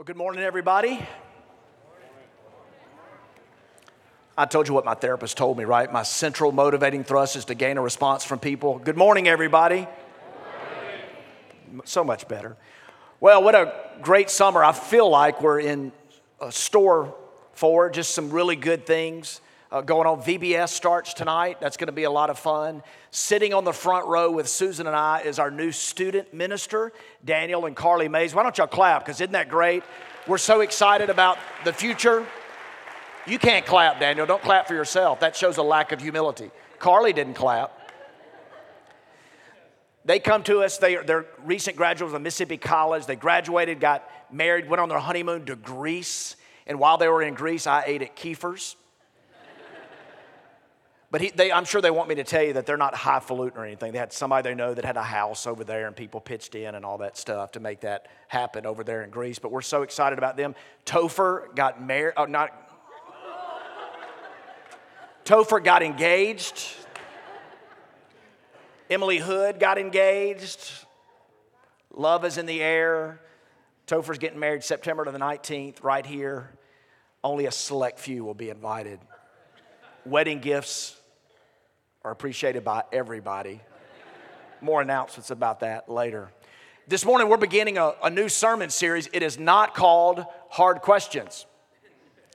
Well, good morning, everybody. I told you what my therapist told me, right? My central motivating thrust is to gain a response from people. Good morning, everybody. So much better. Well, what a great summer. I feel like we're in a store for just some really good things uh, going on. VBS starts tonight. That's going to be a lot of fun. Sitting on the front row with Susan and I is our new student minister, Daniel and Carly Mays. Why don't y'all clap? Because isn't that great? We're so excited about the future. You can't clap, Daniel. Don't clap for yourself. That shows a lack of humility. Carly didn't clap. They come to us, they, they're recent graduates of Mississippi College. They graduated, got married, went on their honeymoon to Greece. And while they were in Greece, I ate at Keifer's. But he, they, I'm sure they want me to tell you that they're not highfalutin or anything. They had somebody they know that had a house over there and people pitched in and all that stuff to make that happen over there in Greece. But we're so excited about them. Topher got married, oh, not. Topher got engaged. Emily Hood got engaged. Love is in the air. Topher's getting married September the 19th, right here. Only a select few will be invited. Wedding gifts are appreciated by everybody. More announcements about that later. This morning, we're beginning a, a, new sermon series. It is not called Hard Questions.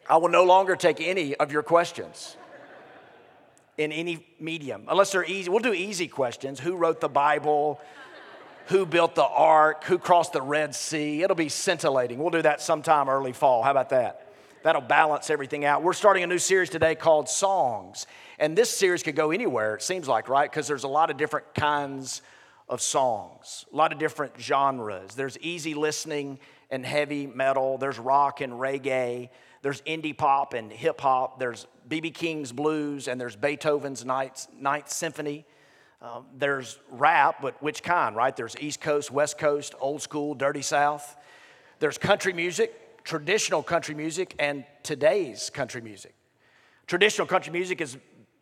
I will no longer take any of your questions in any medium, unless they're easy. We'll do easy questions who wrote the Bible? Who built the ark? Who crossed the Red Sea? It'll be scintillating. We'll do that sometime early fall. How about that? That'll balance everything out. We're starting a new series today called Songs. And this series could go anywhere, it seems like, right? Because there's a lot of different kinds of songs, a lot of different genres. There's easy listening and heavy metal, there's rock and reggae, there's indie pop and hip hop, there's B.B. King's blues, and there's Beethoven's Ninth, Ninth Symphony. Um, there's rap, but which kind, right? There's East Coast, West Coast, old school, dirty South. There's country music, traditional country music, and today's country music. Traditional country music has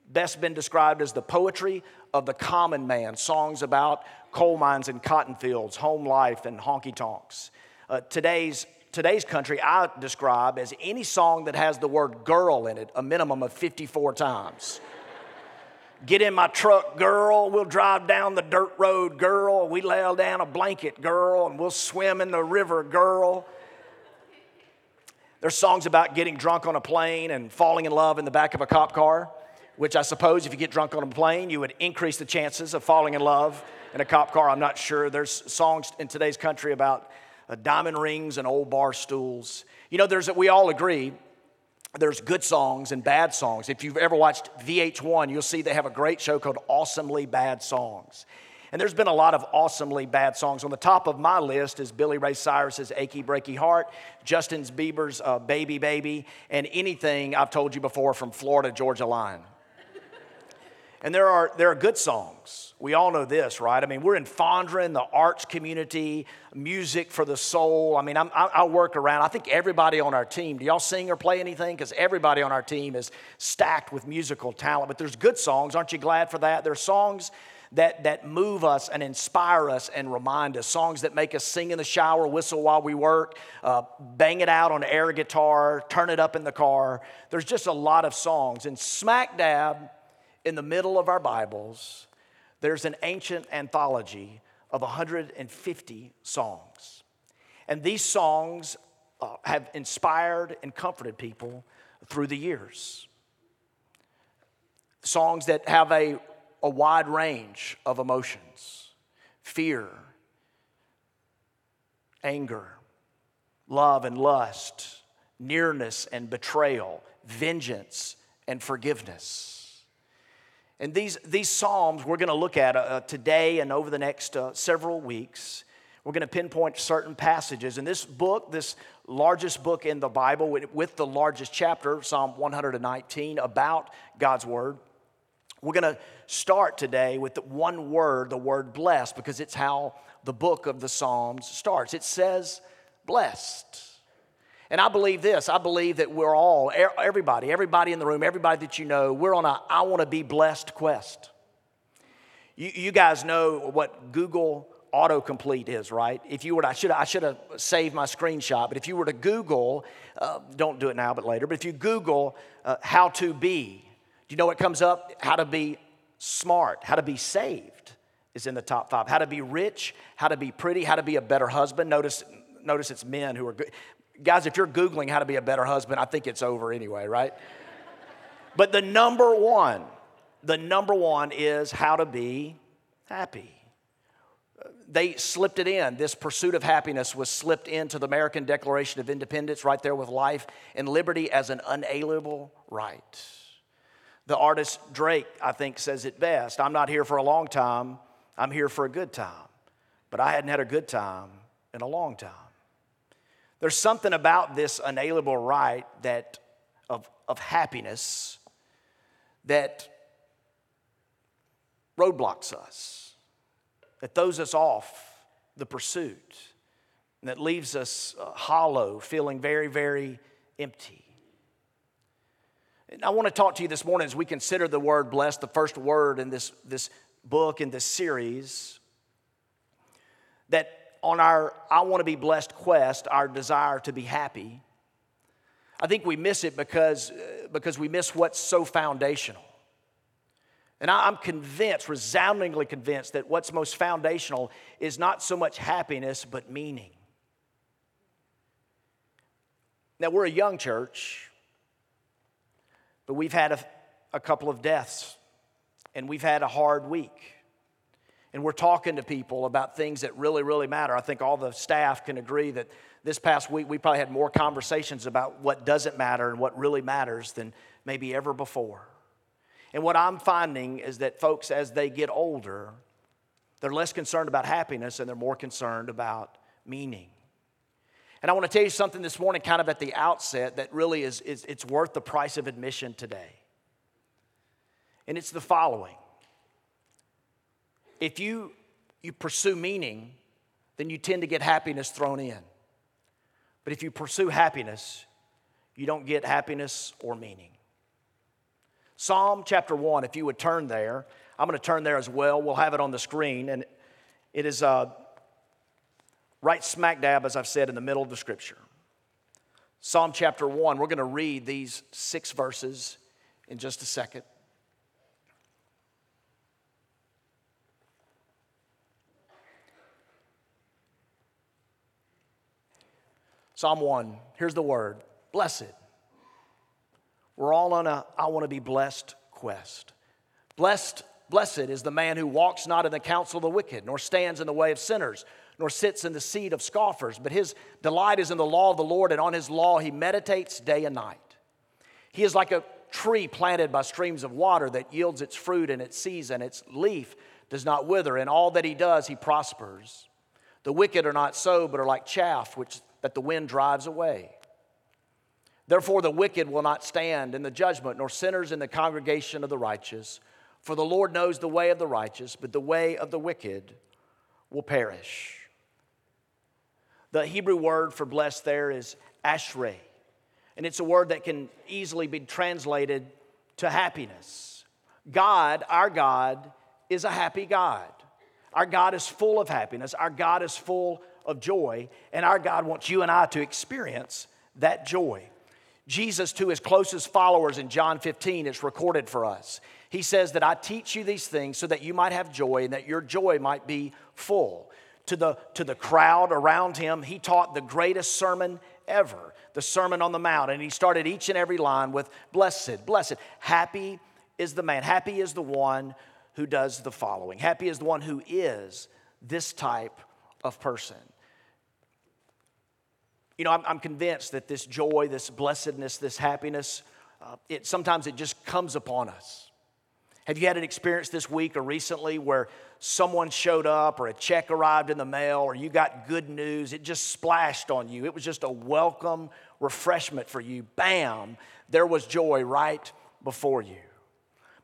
best been described as the poetry of the common man, songs about coal mines and cotton fields, home life, and honky tonks. Uh, today's, today's country I describe as any song that has the word girl in it a minimum of 54 times. Get in my truck, girl. We'll drive down the dirt road, girl. We lay down a blanket, girl, and we'll swim in the river, girl. There's songs about getting drunk on a plane and falling in love in the back of a cop car which I suppose if you get drunk on a plane, you would increase the chances of falling in love in a cop car. I'm not sure. There's songs in today's country about uh, diamond rings and old bar stools. You know, there's we all agree there's good songs and bad songs. If you've ever watched VH1, you'll see they have a great show called Awesomely Bad Songs. And there's been a lot of awesomely bad songs. On the top of my list is Billy Ray Cyrus's Achy Breaky Heart, Justin Bieber's uh, Baby Baby, and anything I've told you before from Florida Georgia Line. And there are, there are good songs. We all know this, right? I mean, we're in Fondren, the arts community, music for the soul. I mean, I'm, I, work around, I think everybody on our team, do y'all sing or play anything? Because everybody on our team is stacked with musical talent. But there's good songs. Aren't you glad for that? There are songs that, that move us and inspire us and remind us. Songs that make us sing in the shower, whistle while we work, uh, bang it out on air guitar, turn it up in the car. There's just a lot of songs. And smack dab in the middle of our Bibles, there's an ancient anthology of 150 songs. And these songs uh, have inspired and comforted people through the years. Songs that have a, a wide range of emotions fear, anger, love and lust, nearness and betrayal, vengeance and forgiveness. And these, these Psalms we're going to look at uh, today and over the next uh, several weeks. We're going to pinpoint certain passages. In this book, this largest book in the Bible, with, with the largest chapter, Psalm 119, about God's Word, we're going to start today with one word, the word blessed, because it's how the book of the Psalms starts. It says, blessed. And I believe this I believe that we're all, everybody, everybody in the room, everybody that you know, we're on a I want to be blessed quest. You, you guys know what Google autocomplete is, right? If you were to, I should, I should have saved my screenshot, but if you were to Google, uh, don't do it now, but later, but if you Google uh, how to be, do you know what comes up? How to be smart, how to be saved is in the top five. How to be rich, how to be pretty, how to be a better husband. Notice, notice it's men who are good. Guys, if you're Googling how to be a better husband, I think it's over anyway, right? but the number one, the number one is how to be happy. They slipped it in. This pursuit of happiness was slipped into the American Declaration of Independence, right there with life and liberty as an unalienable right. The artist Drake, I think, says it best I'm not here for a long time, I'm here for a good time. But I hadn't had a good time in a long time. There's something about this unalienable right that of, of happiness that roadblocks us, that throws us off the pursuit, and that leaves us uh, hollow, feeling very, very empty. And I want to talk to you this morning as we consider the word blessed, the first word in this, this book, in this series, that on our I want to be blessed quest, our desire to be happy, I think we miss it because, because we miss what's so foundational. And I'm convinced, resoundingly convinced, that what's most foundational is not so much happiness, but meaning. Now, we're a young church, but we've had a, a couple of deaths, and we've had a hard week. And we're talking to people about things that really, really matter. I think all the staff can agree that this past week we probably had more conversations about what doesn't matter and what really matters than maybe ever before. And what I'm finding is that folks, as they get older, they're less concerned about happiness and they're more concerned about meaning. And I want to tell you something this morning, kind of at the outset, that really is, is it's worth the price of admission today. And it's the following. If you, you pursue meaning, then you tend to get happiness thrown in. But if you pursue happiness, you don't get happiness or meaning. Psalm chapter 1, if you would turn there, I'm going to turn there as well. We'll have it on the screen. And it is uh, right smack dab, as I've said, in the middle of the scripture. Psalm chapter 1, we're going to read these six verses in just a second. Psalm 1, here's the word Blessed we're all on a I want to be blessed quest. Blessed, blessed is the man who walks not in the counsel of the wicked, nor stands in the way of sinners, nor sits in the seat of scoffers, but his delight is in the law of the Lord, and on his law he meditates day and night. He is like a tree planted by streams of water that yields its fruit in its season, its leaf does not wither, and all that he does he prospers. The wicked are not so, but are like chaff which that the wind drives away. Therefore, the wicked will not stand in the judgment, nor sinners in the congregation of the righteous. For the Lord knows the way of the righteous, but the way of the wicked will perish. The Hebrew word for blessed there is ashrei, and it's a word that can easily be translated to happiness. God, our God, is a happy God. Our God is full of happiness, our God is full of joy, and our God wants you and I to experience that joy. Jesus, to his closest followers in John 15, it's recorded for us. He says that I teach you these things so that you might have joy and that your joy might be full. To the, to the crowd around him, he taught the greatest sermon ever, the Sermon on the Mount. And he started each and every line with Blessed, blessed. Happy is the man, happy is the one who does the following. Happy is the one who is this type of person. You know, I'm, I'm convinced that this joy, this blessedness, this happiness, uh, it, sometimes it just comes upon us. Have you had an experience this week or recently where someone showed up or a check arrived in the mail or you got good news? It just splashed on you. It was just a welcome refreshment for you. Bam, there was joy right before you.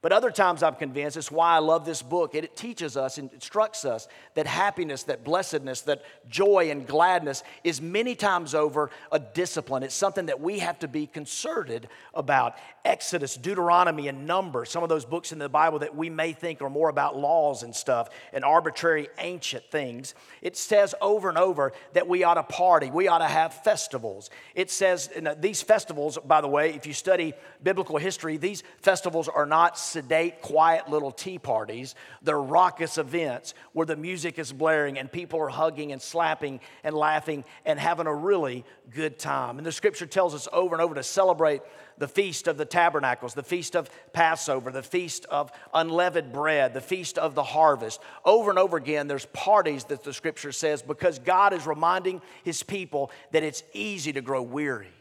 But other times I'm convinced, it's why I love this book. It, teaches us and instructs us that happiness, that blessedness, that joy and gladness is many times over a discipline. It's something that we have to be concerted about. Exodus, Deuteronomy, and Numbers, some of those books in the Bible that we may think are more about laws and stuff and arbitrary ancient things. It says over and over that we ought to party, we ought to have festivals. It says, uh, these festivals, by the way, if you study biblical history, these festivals are not sedate, quiet little tea parties. They're raucous events where the music is blaring and people are hugging and slapping and laughing and having a really good time. And the scripture tells us over and over to celebrate the feast of the tabernacles, the feast of Passover, the feast of unleavened bread, the feast of the harvest. Over and over again, there's parties that the scripture says because God is reminding his people that it's easy to grow weary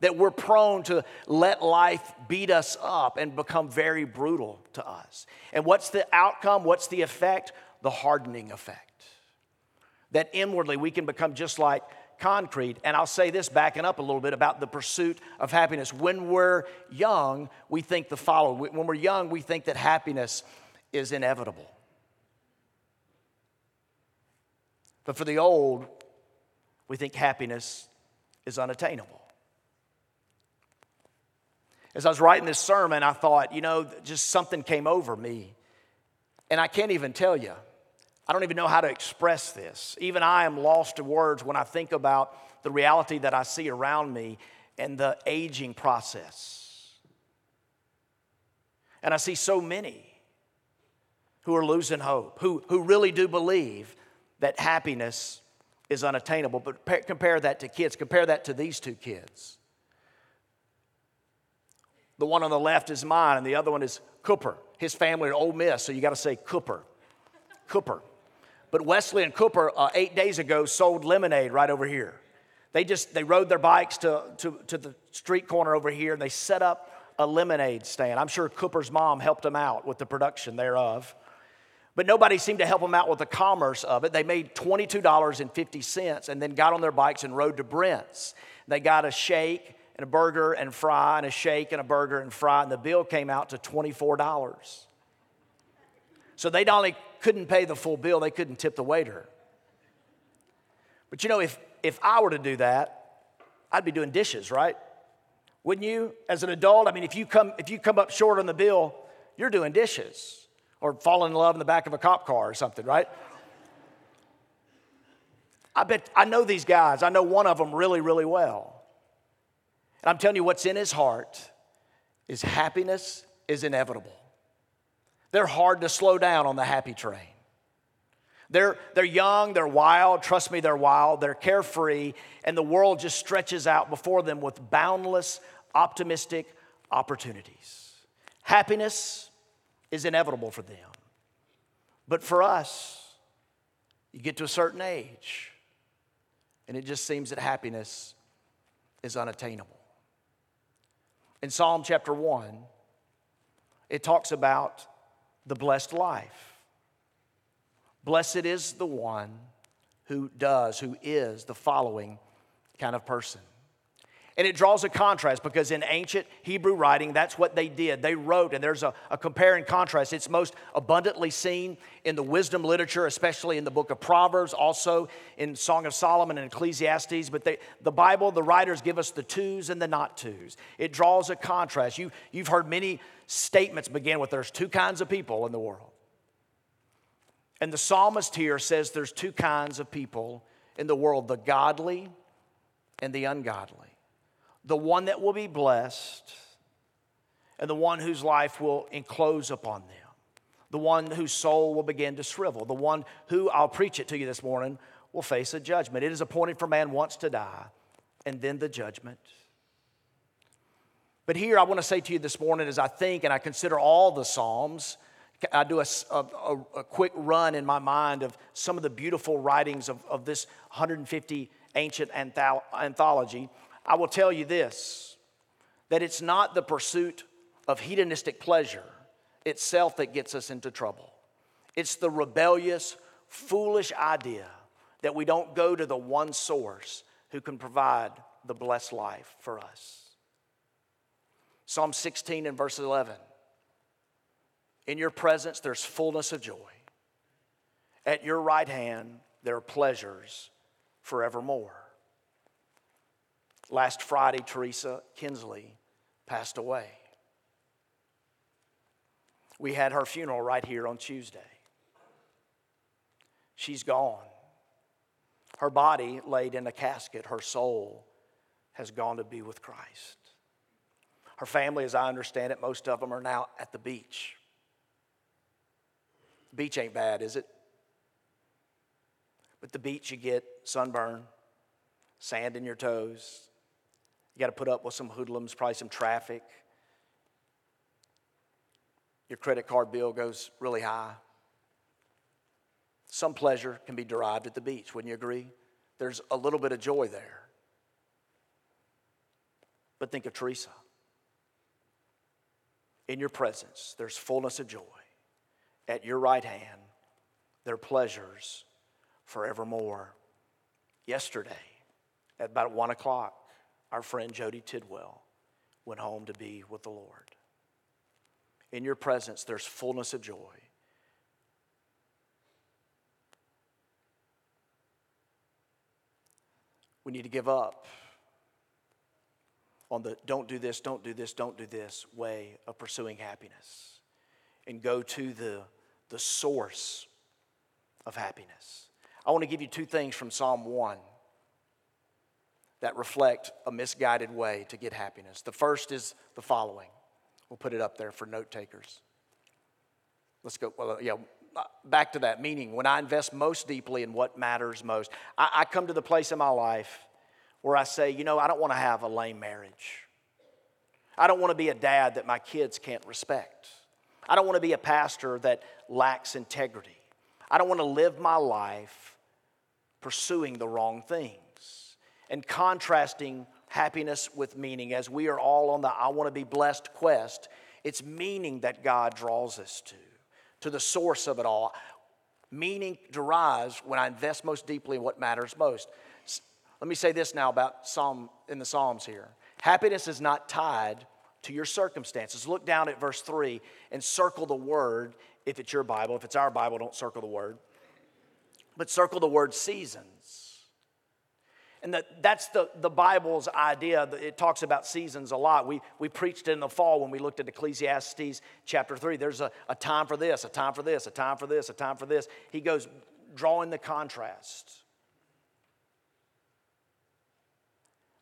that we're prone to let life beat us up and become very brutal to us. And what's the outcome? What's the effect? The hardening effect. That inwardly we can become just like concrete. And I'll say this, backing up a little bit about the pursuit of happiness. When we're young, we think the following. When we're young, we think that happiness is inevitable. But for the old, we think happiness is unattainable. As I was writing this sermon, I thought, you know, just something came over me. And I can't even tell you. I don't even know how to express this. Even I am lost to words when I think about the reality that I see around me and the aging process. And I see so many who are losing hope, who, who really do believe that happiness is unattainable. But compare that to kids, compare that to these two kids. The one on the left is mine, and the other one is Cooper. His family are Ole Miss, so you got to say Cooper. Cooper. But Wesley and Cooper, uh, eight days ago, sold lemonade right over here. They just they rode their bikes to, to, to the street corner over here, and they set up a lemonade stand. I'm sure Cooper's mom helped them out with the production thereof. But nobody seemed to help them out with the commerce of it. They made $22.50 and then got on their bikes and rode to Brent's. They got a shake and a burger and fry and a shake and a burger and fry, and the bill came out to $24. So they not only couldn't pay the full bill, they couldn't tip the waiter. But you know, if, if I were to do that, I'd be doing dishes, right? Wouldn't you? As an adult, I mean, if you come, if you come up short on the bill, you're doing dishes or falling in love in the back of a cop car or something, right? I bet I know these guys. I know one of them really, really well. And I'm telling you, what's in his heart is happiness is inevitable. They're hard to slow down on the happy train. They're, they're young, they're wild. Trust me, they're wild. They're carefree, and the world just stretches out before them with boundless, optimistic opportunities. Happiness is inevitable for them. But for us, you get to a certain age, and it just seems that happiness is unattainable. In Psalm chapter 1, it talks about the blessed life. Blessed is the one who does, who is the following kind of person. And it draws a contrast because in ancient Hebrew writing, that's what they did. They wrote, and there's a, a compare and contrast. It's most abundantly seen in the wisdom literature, especially in the book of Proverbs, also in Song of Solomon and Ecclesiastes. But they, the Bible, the writers give us the twos and the not twos. It draws a contrast. You, you've heard many statements begin with there's two kinds of people in the world. And the psalmist here says there's two kinds of people in the world the godly and the ungodly the one that will be blessed, and the one whose life will enclose upon them, the one whose soul will begin to shrivel, the one who, I'll preach it to you this morning, will face a judgment. It is appointed for man once to die, and then the judgment. But here I want to say to you this morning as I think and I consider all the Psalms, I do a, a, a, quick run in my mind of some of the beautiful writings of, of this 150 ancient anthology. I will tell you this that it's not the pursuit of hedonistic pleasure itself that gets us into trouble. It's the rebellious, foolish idea that we don't go to the one source who can provide the blessed life for us. Psalm 16 and verse 11 In your presence, there's fullness of joy. At your right hand, there are pleasures forevermore. Last Friday, Teresa Kinsley passed away. We had her funeral right here on Tuesday. She's gone. Her body laid in a casket, her soul has gone to be with Christ. Her family, as I understand it, most of them are now at the beach. The beach ain't bad, is it? But the beach, you get sunburn, sand in your toes. Got to put up with some hoodlums, probably some traffic. Your credit card bill goes really high. Some pleasure can be derived at the beach, wouldn't you agree? There's a little bit of joy there. But think of Teresa. In your presence, there's fullness of joy. At your right hand, there are pleasures forevermore. Yesterday, at about one o'clock, our friend Jody Tidwell went home to be with the Lord. In your presence, there's fullness of joy. We need to give up on the don't do this, don't do this, don't do this way of pursuing happiness and go to the, the source of happiness. I want to give you two things from Psalm 1 that reflect a misguided way to get happiness. The first is the following. We'll put it up there for note takers. Let's go. Well, yeah, back to that meaning. When I invest most deeply in what matters most, I, I come to the place in my life where I say, you know, I don't want to have a lame marriage. I don't want to be a dad that my kids can't respect. I don't want to be a pastor that lacks integrity. I don't want to live my life pursuing the wrong things and contrasting happiness with meaning as we are all on the I want to be blessed quest. It's meaning that God draws us to, to the source of it all. Meaning derives when I invest most deeply in what matters most. Let me say this now about Psalm in the Psalms here. Happiness is not tied to your circumstances. Look down at verse 3 and circle the word if it's your Bible. If it's our Bible, don't circle the word. But circle the word seasons. And that, that's the, the Bible's idea. It talks about seasons a lot. We, we preached it in the fall when we looked at Ecclesiastes chapter 3. There's a, a time for this, a time for this, a time for this, a time for this. He goes drawing the contrast.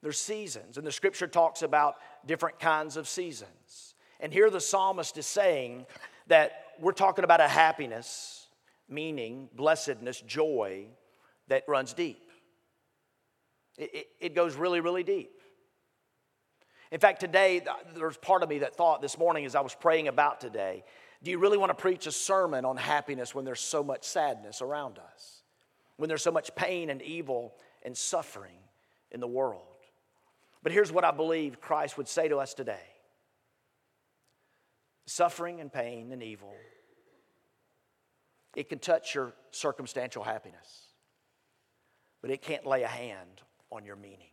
There's seasons, and the scripture talks about different kinds of seasons. And here the psalmist is saying that we're talking about a happiness, meaning blessedness, joy that runs deep. It, it, goes really, really deep. In fact, today, there's part of me that thought this morning as I was praying about today do you really want to preach a sermon on happiness when there's so much sadness around us? When there's so much pain and evil and suffering in the world? But here's what I believe Christ would say to us today suffering and pain and evil, it can touch your circumstantial happiness, but it can't lay a hand on your meaning.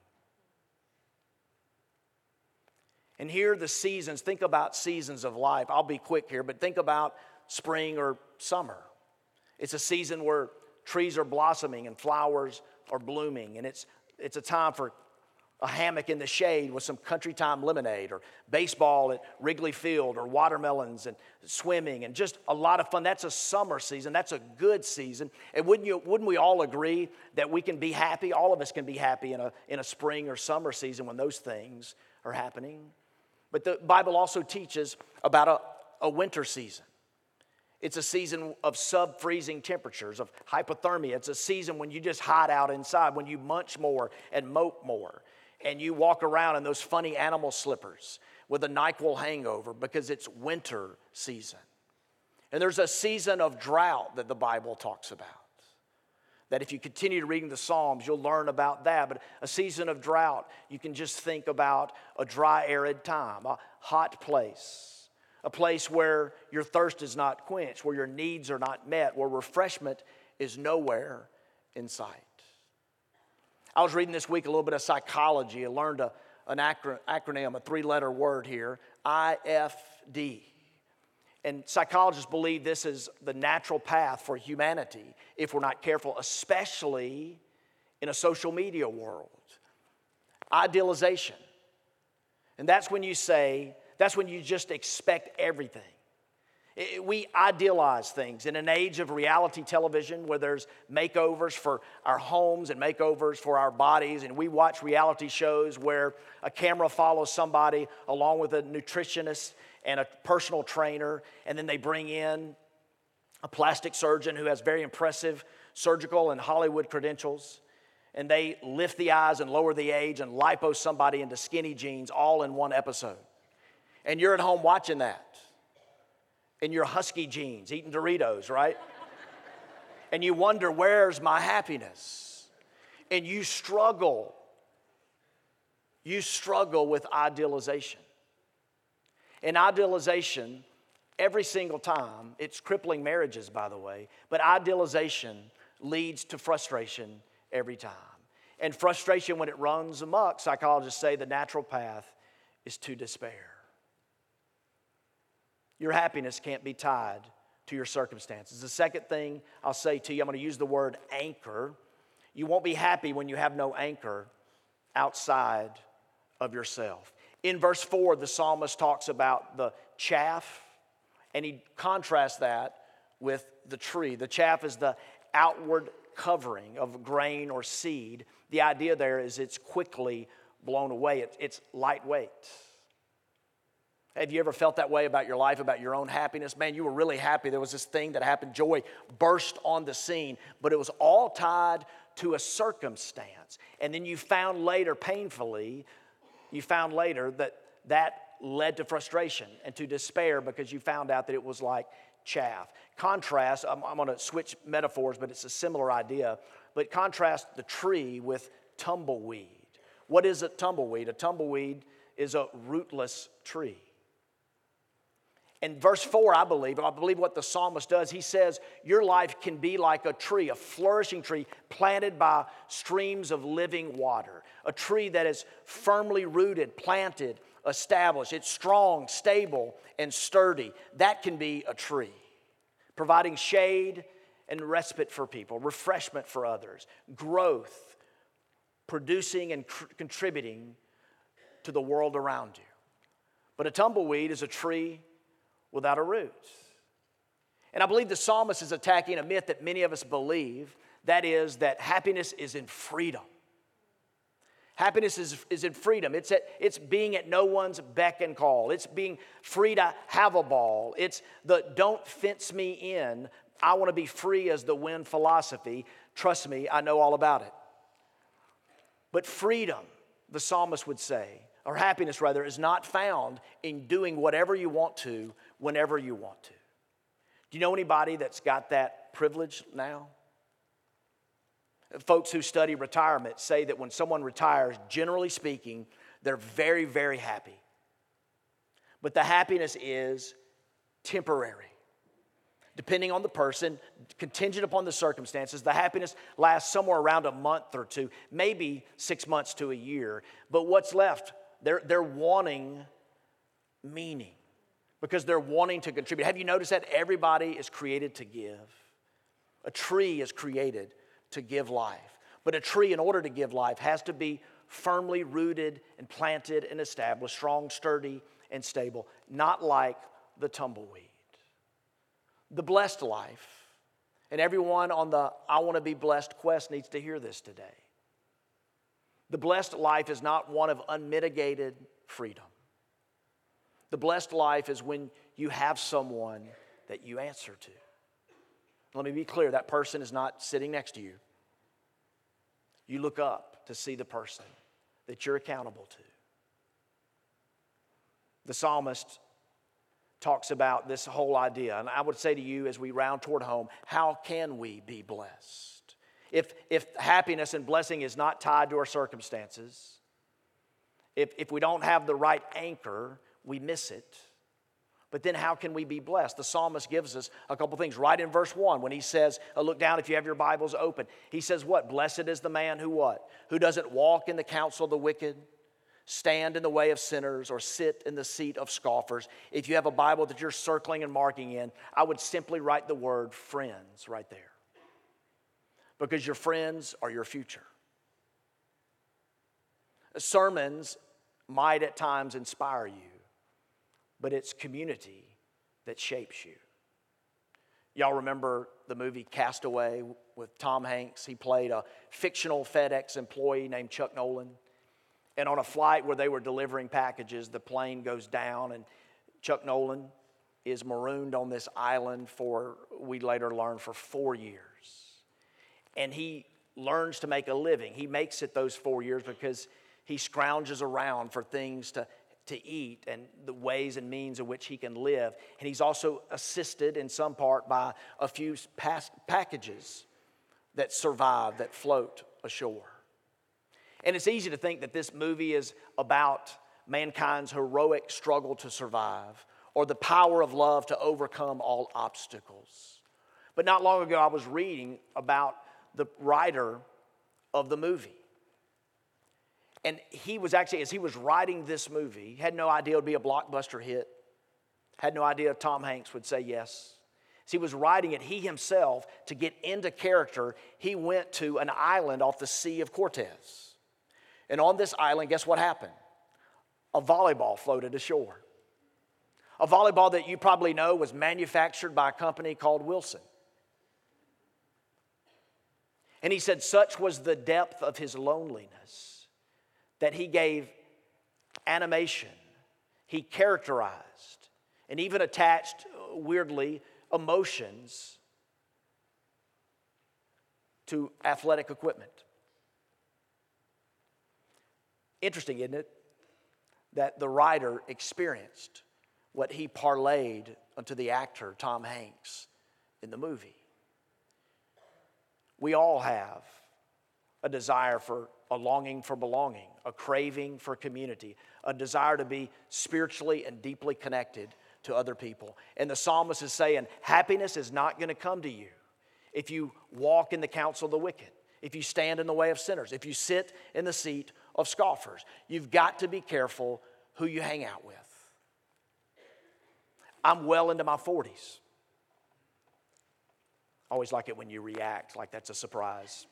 And here, are the seasons, think about seasons of life. I'll be quick here, but think about spring or summer. It's a season where trees are blossoming and flowers are blooming, and it's, it's a time for a hammock in the shade with some country time lemonade or baseball at Wrigley Field or watermelons and swimming and just a lot of fun. That's a summer season. That's a good season. And wouldn't, you, wouldn't we all agree that we can be happy? All of us can be happy in a, in a spring or summer season when those things are happening. But the Bible also teaches about a, a winter season. It's a season of sub freezing temperatures, of hypothermia. It's a season when you just hide out inside, when you munch more and mope more and you walk around in those funny animal slippers with a NyQuil hangover because it's winter season. And there's a season of drought that the Bible talks about. That if you continue reading the Psalms, you'll learn about that. But a season of drought, you can just think about a dry, arid time, a hot place, a place where your thirst is not quenched, where your needs are not met, where refreshment is nowhere in sight. I was reading this week a little bit of psychology. I learned a, an acronym, a three letter word here IFD. And psychologists believe this is the natural path for humanity if we're not careful, especially in a social media world. Idealization. And that's when you say, that's when you just expect everything. We idealize things in an age of reality television where there's makeovers for our homes and makeovers for our bodies, and we watch reality shows where a camera follows somebody along with a nutritionist and a personal trainer, and then they bring in a plastic surgeon who has very impressive surgical and Hollywood credentials. And they lift the eyes and lower the age and lipo somebody into skinny jeans all in one episode. And you're at home watching that in your husky jeans, eating Doritos, right? and you wonder, where's my happiness? And you struggle. You struggle with idealization. And idealization, every single time, it's crippling marriages, by the way, but idealization leads to frustration every time. And frustration, when it runs amok, psychologists say the natural path is to despair. Your happiness can't be tied to your circumstances. The second thing I'll say to you, I'm going to use the word anchor. You won't be happy when you have no anchor outside of yourself. In verse 4, the psalmist talks about the chaff, and he contrasts that with the tree. The chaff is the outward covering of grain or seed. The idea there is it's quickly blown away, it's lightweight. Have you ever felt that way about your life, about your own happiness? Man, you were really happy. There was this thing that happened. Joy burst on the scene, but it was all tied to a circumstance. And then you found later, painfully, you found later that that led to frustration and to despair because you found out that it was like chaff. Contrast, I'm, I'm going to switch metaphors, but it's a similar idea. But contrast the tree with tumbleweed. What is a tumbleweed? A tumbleweed is a rootless tree. In verse 4, I believe, I believe what the psalmist does, he says, Your life can be like a tree, a flourishing tree planted by streams of living water, a tree that is firmly rooted, planted, established. It's strong, stable, and sturdy. That can be a tree, providing shade and respite for people, refreshment for others, growth, producing and cr- contributing to the world around you. But a tumbleweed is a tree without a root. And I believe the psalmist is attacking a myth that many of us believe that is, that happiness is in freedom. Happiness is, is in freedom. It's, at, it's being at no one's beck and call. It's being free to have a ball. It's the don't fence me in. I want to be free as the wind philosophy. Trust me, I know all about it. But freedom, the psalmist would say, or happiness rather, is not found in doing whatever you want to whenever you want to. Do you know anybody that's got that privilege now? Folks who study retirement say that when someone retires, generally speaking, they're very, very happy. But the happiness is temporary. Depending on the person, contingent upon the circumstances, the happiness lasts somewhere around a month or two, maybe six months to a year. But what's left? They're, they're wanting meaning because they're wanting to contribute. Have you noticed that everybody is created to give? A tree is created to give life. But a tree, in order to give life, has to be firmly rooted and planted and established, strong, sturdy, and stable, not like the tumbleweed. The blessed life, and everyone on the I want to be blessed quest needs to hear this today. The blessed life is not one of unmitigated freedom. The blessed life is when you have someone that you answer to. Let me be clear that person is not sitting next to you. You look up to see the person that you're accountable to. The psalmist talks about this whole idea, and I would say to you as we round toward home, how can we be blessed? If, if happiness and blessing is not tied to our circumstances, if, if we don't have the right anchor, we miss it. But then, how can we be blessed? The psalmist gives us a couple things. Right in verse 1, when he says, uh, Look down if you have your Bibles open. He says, What? Blessed is the man who what? Who doesn't walk in the counsel of the wicked, stand in the way of sinners, or sit in the seat of scoffers. If you have a Bible that you're circling and marking in, I would simply write the word friends right there. Because your friends are your future. Sermons might at times inspire you, but it's community that shapes you. Y'all remember the movie Castaway with Tom Hanks? He played a fictional FedEx employee named Chuck Nolan. And on a flight where they were delivering packages, the plane goes down, and Chuck Nolan is marooned on this island for, we later learn, for four years. And he learns to make a living. He makes it those four years because he scrounges around for things to, to eat and the ways and means in which he can live. And he's also assisted in some part by a few past packages that survive, that float ashore. And it's easy to think that this movie is about mankind's heroic struggle to survive or the power of love to overcome all obstacles. But not long ago, I was reading about the writer of the movie. And he was actually, as he was writing this movie, had no idea it would be a blockbuster hit, had no idea Tom Hanks would say yes. As he was writing it, he himself, to get into character, he went to an island off the Sea of Cortez. And on this island, guess what happened? A volleyball floated ashore. A volleyball that you probably know was manufactured by a company called Wilson. And he said, such was the depth of his loneliness that he gave animation, he characterized, and even attached, weirdly, emotions to athletic equipment. Interesting, isn't it? That the writer experienced what he parlayed unto the actor, Tom Hanks, in the movie. We all have a desire for a longing for belonging, a craving for community, a desire to be spiritually and deeply connected to other people. And the psalmist is saying, happiness is not going to come to you if you walk in the counsel of the wicked, if you stand in the way of sinners, if you sit in the seat of scoffers. You've got to be careful who you hang out with. I'm well into my 40s. Always like it when you react like that's a surprise.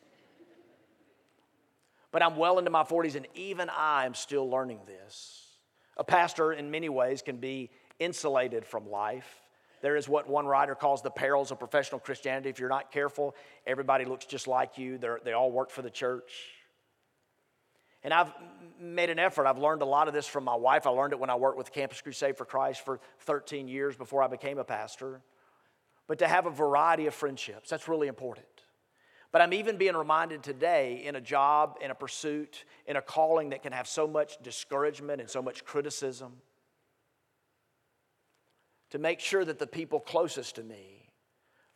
But I'm well into my 40s, and even I am still learning this. A pastor, in many ways, can be insulated from life. There is what one writer calls the perils of professional Christianity. If you're not careful, everybody looks just like you, They're, they all work for the church. And I've made an effort. I've learned a lot of this from my wife. I learned it when I worked with Campus Crusade for Christ for 13 years before I became a pastor. But to have a variety of friendships, that's really important. But I'm even being reminded today in a job, in a pursuit, in a calling that can have so much discouragement and so much criticism, to make sure that the people closest to me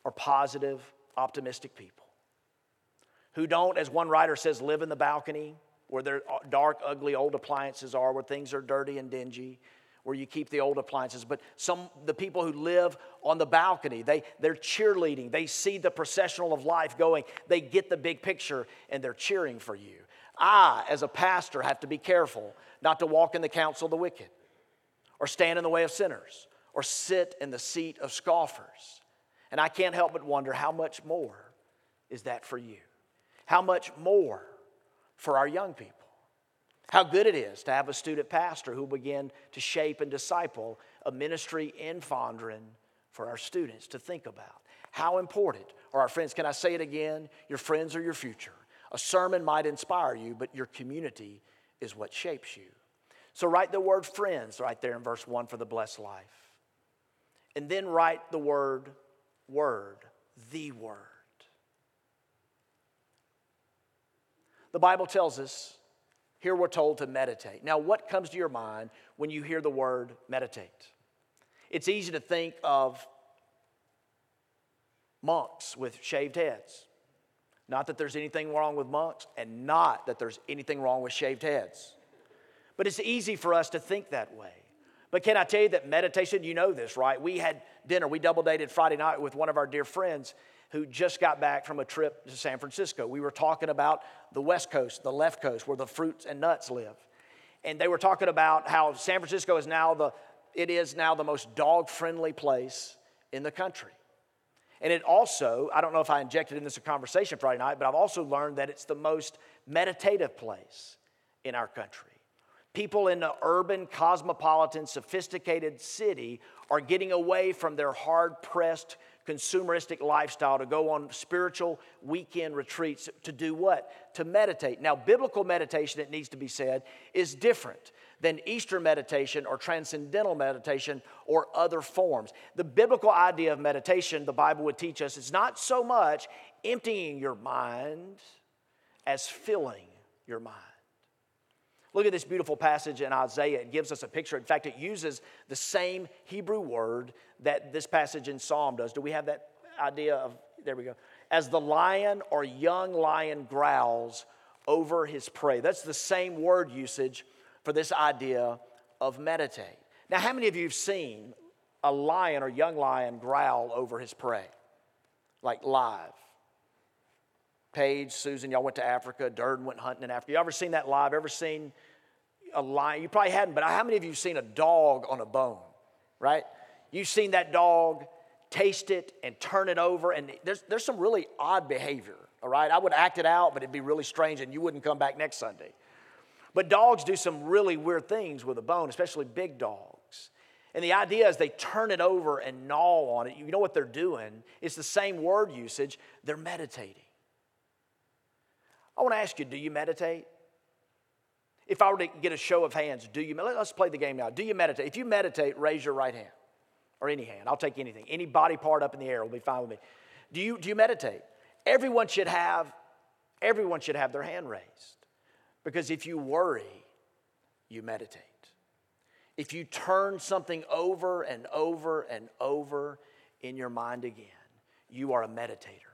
are positive, optimistic people who don't, as one writer says, live in the balcony where their dark, ugly old appliances are, where things are dirty and dingy, where you keep the old appliances, but some the people who live on the balcony, they, they're cheerleading. They see the processional of life going. They get the big picture and they're cheering for you. I, as a pastor, have to be careful not to walk in the counsel of the wicked, or stand in the way of sinners, or sit in the seat of scoffers. And I can't help but wonder how much more is that for you? How much more for our young people? How good it is to have a student pastor who begin to shape and disciple a ministry in Fondren for our students to think about. How important are our friends? Can I say it again? Your friends are your future. A sermon might inspire you, but your community is what shapes you. So write the word friends right there in verse 1 for the blessed life. And then write the word word, the word. The Bible tells us here we're told to meditate. Now, what comes to your mind when you hear the word meditate? It's easy to think of monks with shaved heads. Not that there's anything wrong with monks, and not that there's anything wrong with shaved heads. But it's easy for us to think that way. But can I tell you that meditation, you know this, right? We had dinner, we double dated Friday night with one of our dear friends, who just got back from a trip to San Francisco. We were talking about the West Coast, the left coast, where the fruits and nuts live. and they were talking about how San Francisco is now the it is now the most dog friendly place in the country. And it also, I don't know if I injected in this a conversation Friday night, but I've also learned that it's the most meditative place in our country. People in the urban, cosmopolitan, sophisticated city are getting away from their hard pressed, consumeristic lifestyle to go on spiritual weekend retreats to do what? To meditate. Now, biblical meditation, it needs to be said, is different than Eastern meditation or transcendental meditation or other forms. The biblical idea of meditation, the Bible would teach us, is not so much emptying your mind as filling your mind. Look at this beautiful passage in Isaiah. It gives us a picture. In fact, it uses the same Hebrew word that this passage in Psalm does. Do we have that idea of, there we go. As the lion or young lion growls over his prey. That's the same word usage for this idea of meditate. Now, how many of you have seen a lion or young lion growl over his prey? Like live. Paige, Susan, y'all went to Africa. Durden went hunting in Africa. You ever seen that live? Ever seen a lion? You probably hadn't, but how many of you have seen a dog on a bone, right? You've seen that dog taste it and turn it over, and there's, there's some really odd behavior, all right? I would act it out, but it'd be really strange, and you wouldn't come back next Sunday. But dogs do some really weird things with a bone, especially big dogs. And the idea is they turn it over and gnaw on it. You know what they're doing? It's the same word usage. They're meditating. I want to ask you do you meditate? If I were to get a show of hands, do you, let's play the game now. Do you meditate? If you meditate, raise your right hand or any hand. I'll take anything. Any body part up in the air will be fine with me. Do you, do you meditate? Everyone should have, everyone should have their hand raised. Because if you worry, you meditate. If you turn something over and over and over in your mind again, you are a meditator.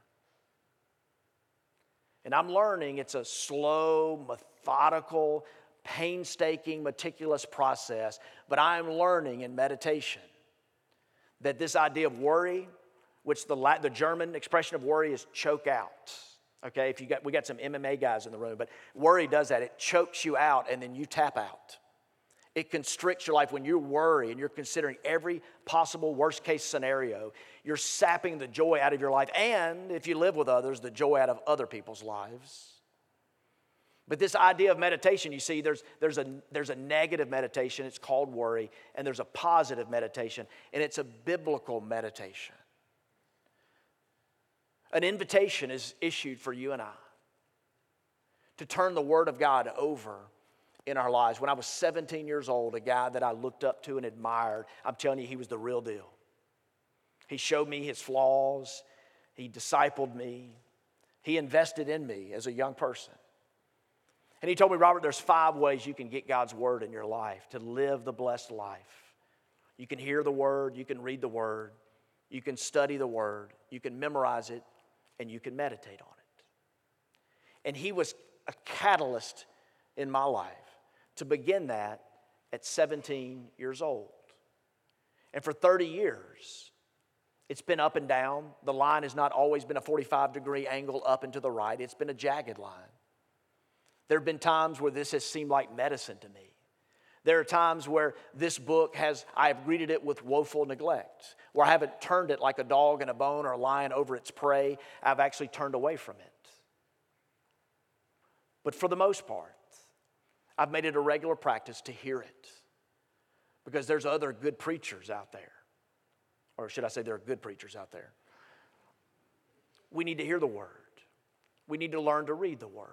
And I'm learning it's a slow, methodical, painstaking, meticulous process, but I'm learning in meditation that this idea of worry, which the, the German expression of worry is choke out Okay, if you got, we got some MMA guys in the room, but worry does that. It chokes you out and then you tap out. It constricts your life when you worry and you're considering every possible worst case scenario. You're sapping the joy out of your life, and if you live with others, the joy out of other people's lives. But this idea of meditation, you see, there's, there's, a, there's a negative meditation, it's called worry, and there's a positive meditation, and it's a biblical meditation an invitation is issued for you and I to turn the Word of God over in our lives. When I was 17 years old, a guy that I looked up to and admired, I'm telling you, he was the real deal. He showed me his flaws, he discipled me, he invested in me as a young person. And he told me, Robert, there's five ways you can get God's Word in your life to live the blessed life. You can hear the Word, you can read the Word, you can study the Word, you can memorize it, and you can meditate on it. And he was a catalyst in my life to begin that at 17 years old. And for 30 years, it's been up and down. The line has not always been a 45 degree angle up and to the right, it's been a jagged line. There have been times where this has seemed like medicine to me. There are times where this book has, I have greeted it with woeful neglect, where I haven't turned it like a dog and a bone or a lion over its prey. I've actually turned away from it. But for the most part, I've made it a regular practice to hear it because there's other good preachers out there. Or should I say, there are good preachers out there. We need to hear the word, we need to learn to read the word.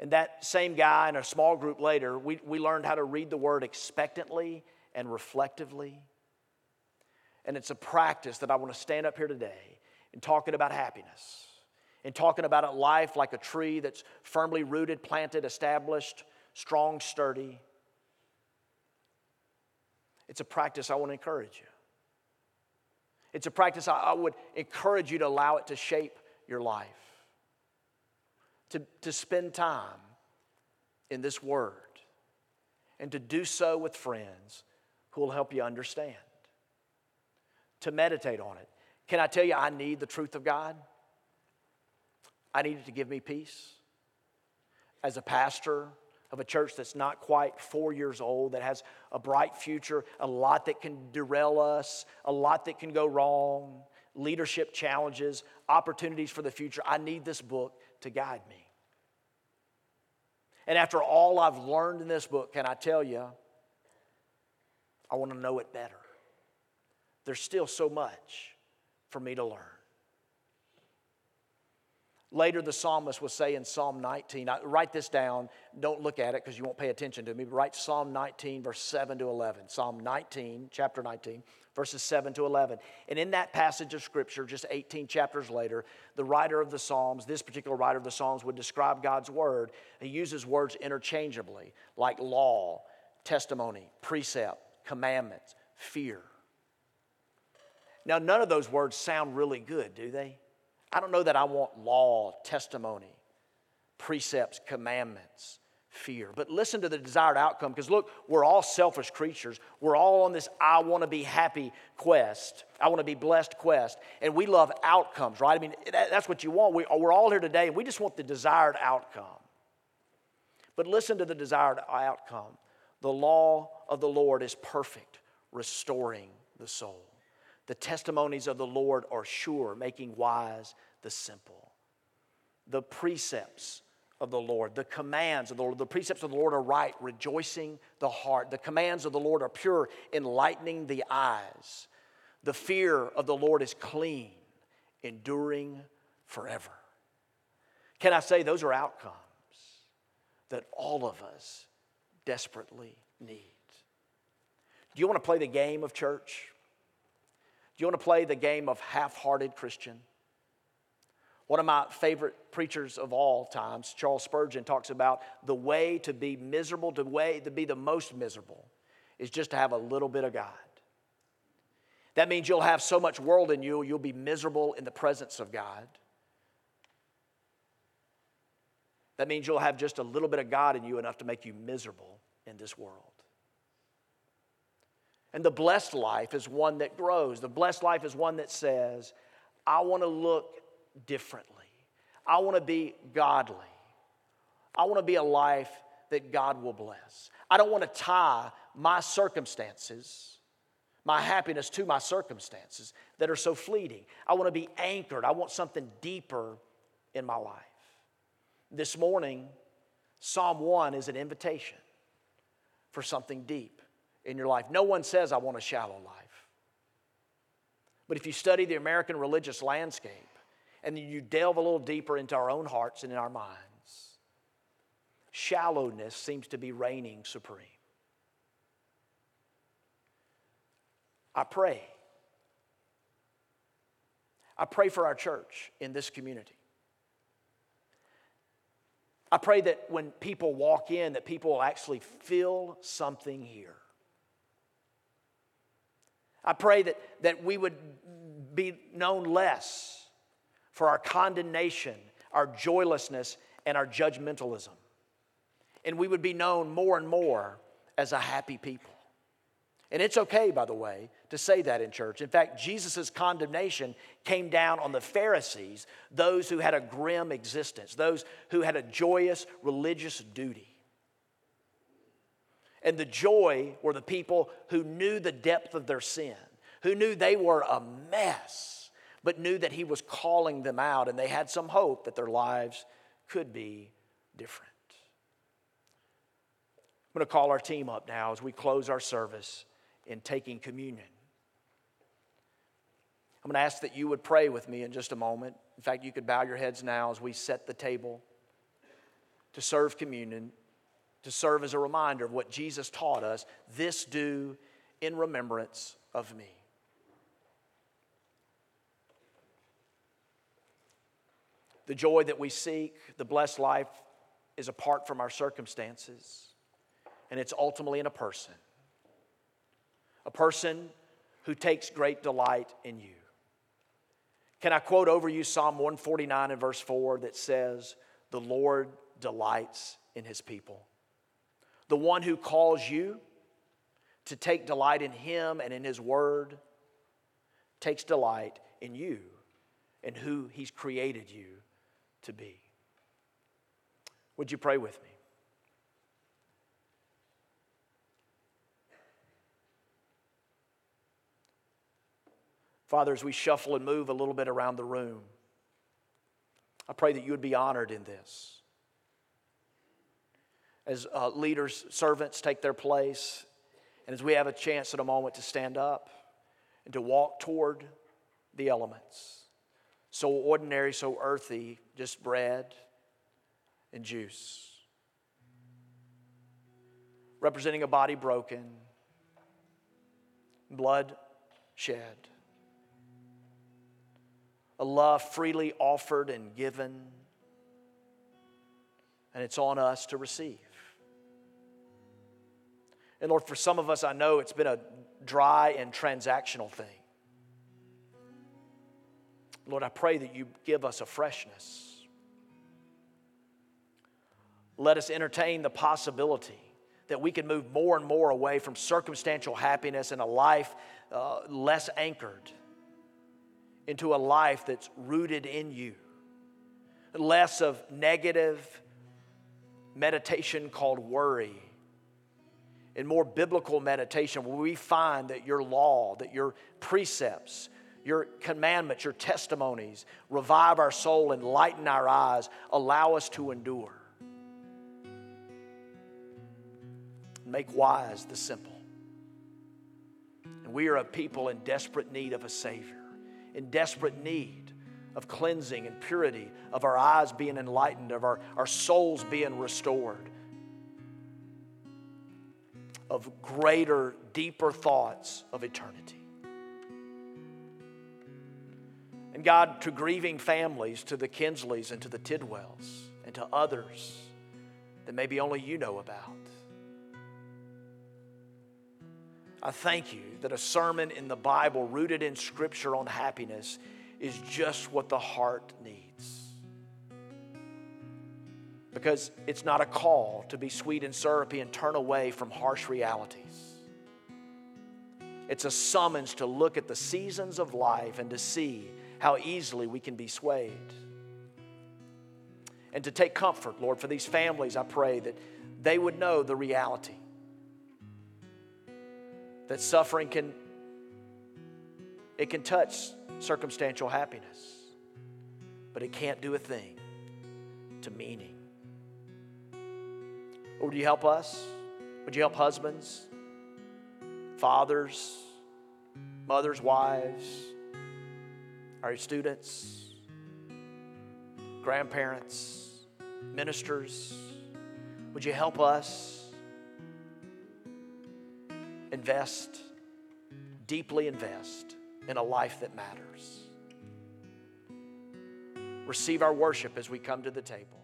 And that same guy in a small group later, we, we learned how to read the word expectantly and reflectively. And it's a practice that I want to stand up here today and talking about happiness and talking about a life like a tree that's firmly rooted, planted, established, strong, sturdy. It's a practice I want to encourage you. It's a practice I, I would encourage you to allow it to shape your life to, to spend time in this word and to do so with friends who will help you understand, to meditate on it. Can I tell you, I need the truth of God? I need it to give me peace. As a pastor, of a church that's not quite four years old, that has a bright future, a lot that can derail us, a lot that can go wrong, leadership challenges, opportunities for the future. I need this book to guide me. And after all I've learned in this book, can I tell you, I want to know it better. There's still so much for me to learn. Later, the psalmist will say in Psalm 19, I, write this down. Don't look at it because you won't pay attention to me. Write Psalm 19, verse 7 to 11. Psalm 19, chapter 19, verses 7 to 11. And in that passage of Scripture, just 18 chapters later, the writer of the Psalms, this particular writer of the Psalms, would describe God's Word. He uses words interchangeably, like law, testimony, precept, commandments, fear. Now, none of those words sound really good, do they? I don't know that I want law, testimony, precepts, commandments, fear. But listen to the desired outcome because look, we're all selfish creatures. We're all on this I want to be happy quest. I want to be blessed quest. And we love outcomes, right? I mean, that's what you want. We, we're all here today and we just want the desired outcome. But listen to the desired outcome. The law of the Lord is perfect, restoring the soul. The testimonies of the Lord are sure, making wise the simple. The precepts of the Lord, the commands of the Lord, the precepts of the Lord are right, rejoicing the heart. The commands of the Lord are pure, enlightening the eyes. The fear of the Lord is clean, enduring forever. Can I say those are outcomes that all of us desperately need? Do you want to play the game of church? Do you want to play the game of half hearted Christian? One of my favorite preachers of all times, Charles Spurgeon, talks about the way to be miserable, the way to be the most miserable, is just to have a little bit of God. That means you'll have so much world in you, you'll be miserable in the presence of God. That means you'll have just a little bit of God in you enough to make you miserable in this world. And the blessed life is one that grows. The blessed life is one that says, I want to look differently. I want to be godly. I want to be a life that God will bless. I don't want to tie my circumstances, my happiness to my circumstances that are so fleeting. I want to be anchored. I want something deeper in my life. This morning, Psalm 1 is an invitation for something deep in your life. No one says, I want a shallow life. But if you study the American religious landscape and you delve a little deeper into our own hearts and in our minds, shallowness seems to be reigning supreme. I pray. I pray for our church in this community. I pray that when people walk in that people will actually feel something here. I pray that, that we would be known less for our condemnation, our joylessness, and our judgmentalism. And we would be known more and more as a happy people. And it's okay, by the way, to say that in church. In fact, Jesus' condemnation came down on the Pharisees, those who had a grim existence, those who had a joyous religious duty. And the joy were the people who knew the depth of their sin, who knew they were a mess, but knew that He was calling them out, and they had some hope that their lives could be different. I'm going to call our team up now as we close our service in taking communion. I'm going to ask that you would pray with me in just a moment. In fact, you could bow your heads now as we set the table to serve communion to serve as a reminder of what Jesus taught us this do in remembrance of me. The joy that we seek, the blessed life, is apart from our circumstances, and it's ultimately in a person. A person who takes great delight in you. Can I quote over you Psalm 149 and verse 4 that says, The Lord delights in his people? the one who calls you to take delight in him and in his word, takes delight in you and who he's created you to be. Would you pray with me? Father, as we shuffle and move a little bit around the room, I pray that you would be honored in this. As uh, leaders, servants take their place, and as we have a chance at a moment to stand up and to walk toward the elements, so ordinary, so earthy, just bread and juice. Representing a body broken, blood shed a love freely offered and given, and it's on us to receive. And Lord, for some of us, I know it's been a dry and transactional thing. Lord, I pray that you give us a freshness. Let us entertain the possibility that we can move more and more away from circumstantial happiness and a life uh, less anchored into a life that's rooted in you. Less of negative meditation called worry, and more biblical meditation where we find that your law, that your precepts, your commandments, your testimonies revive our soul, enlighten our eyes, allow us to endure. Make wise the simple. And we are a people in desperate need of a Savior in desperate need of cleansing and purity, of our eyes being enlightened, of our, our souls being restored, of greater, deeper thoughts of eternity. And God, to grieving families, to the Kinsleys and to the Tidwells and to others that maybe only you know about. I thank you that a sermon in the Bible rooted in Scripture on happiness is just what the heart needs. Because it's not a call to be sweet and syrupy and turn away from harsh realities. It's a summons to look at the seasons of life and to see how easily we can be swayed. And to take comfort, Lord, for these families, I pray that they would know the reality that suffering can it can touch circumstantial happiness but it can't do a thing to meaning would you help us would you help husbands fathers mothers wives our students grandparents ministers would you help us invest, deeply invest in a life that matters. Receive our worship as we come to the table.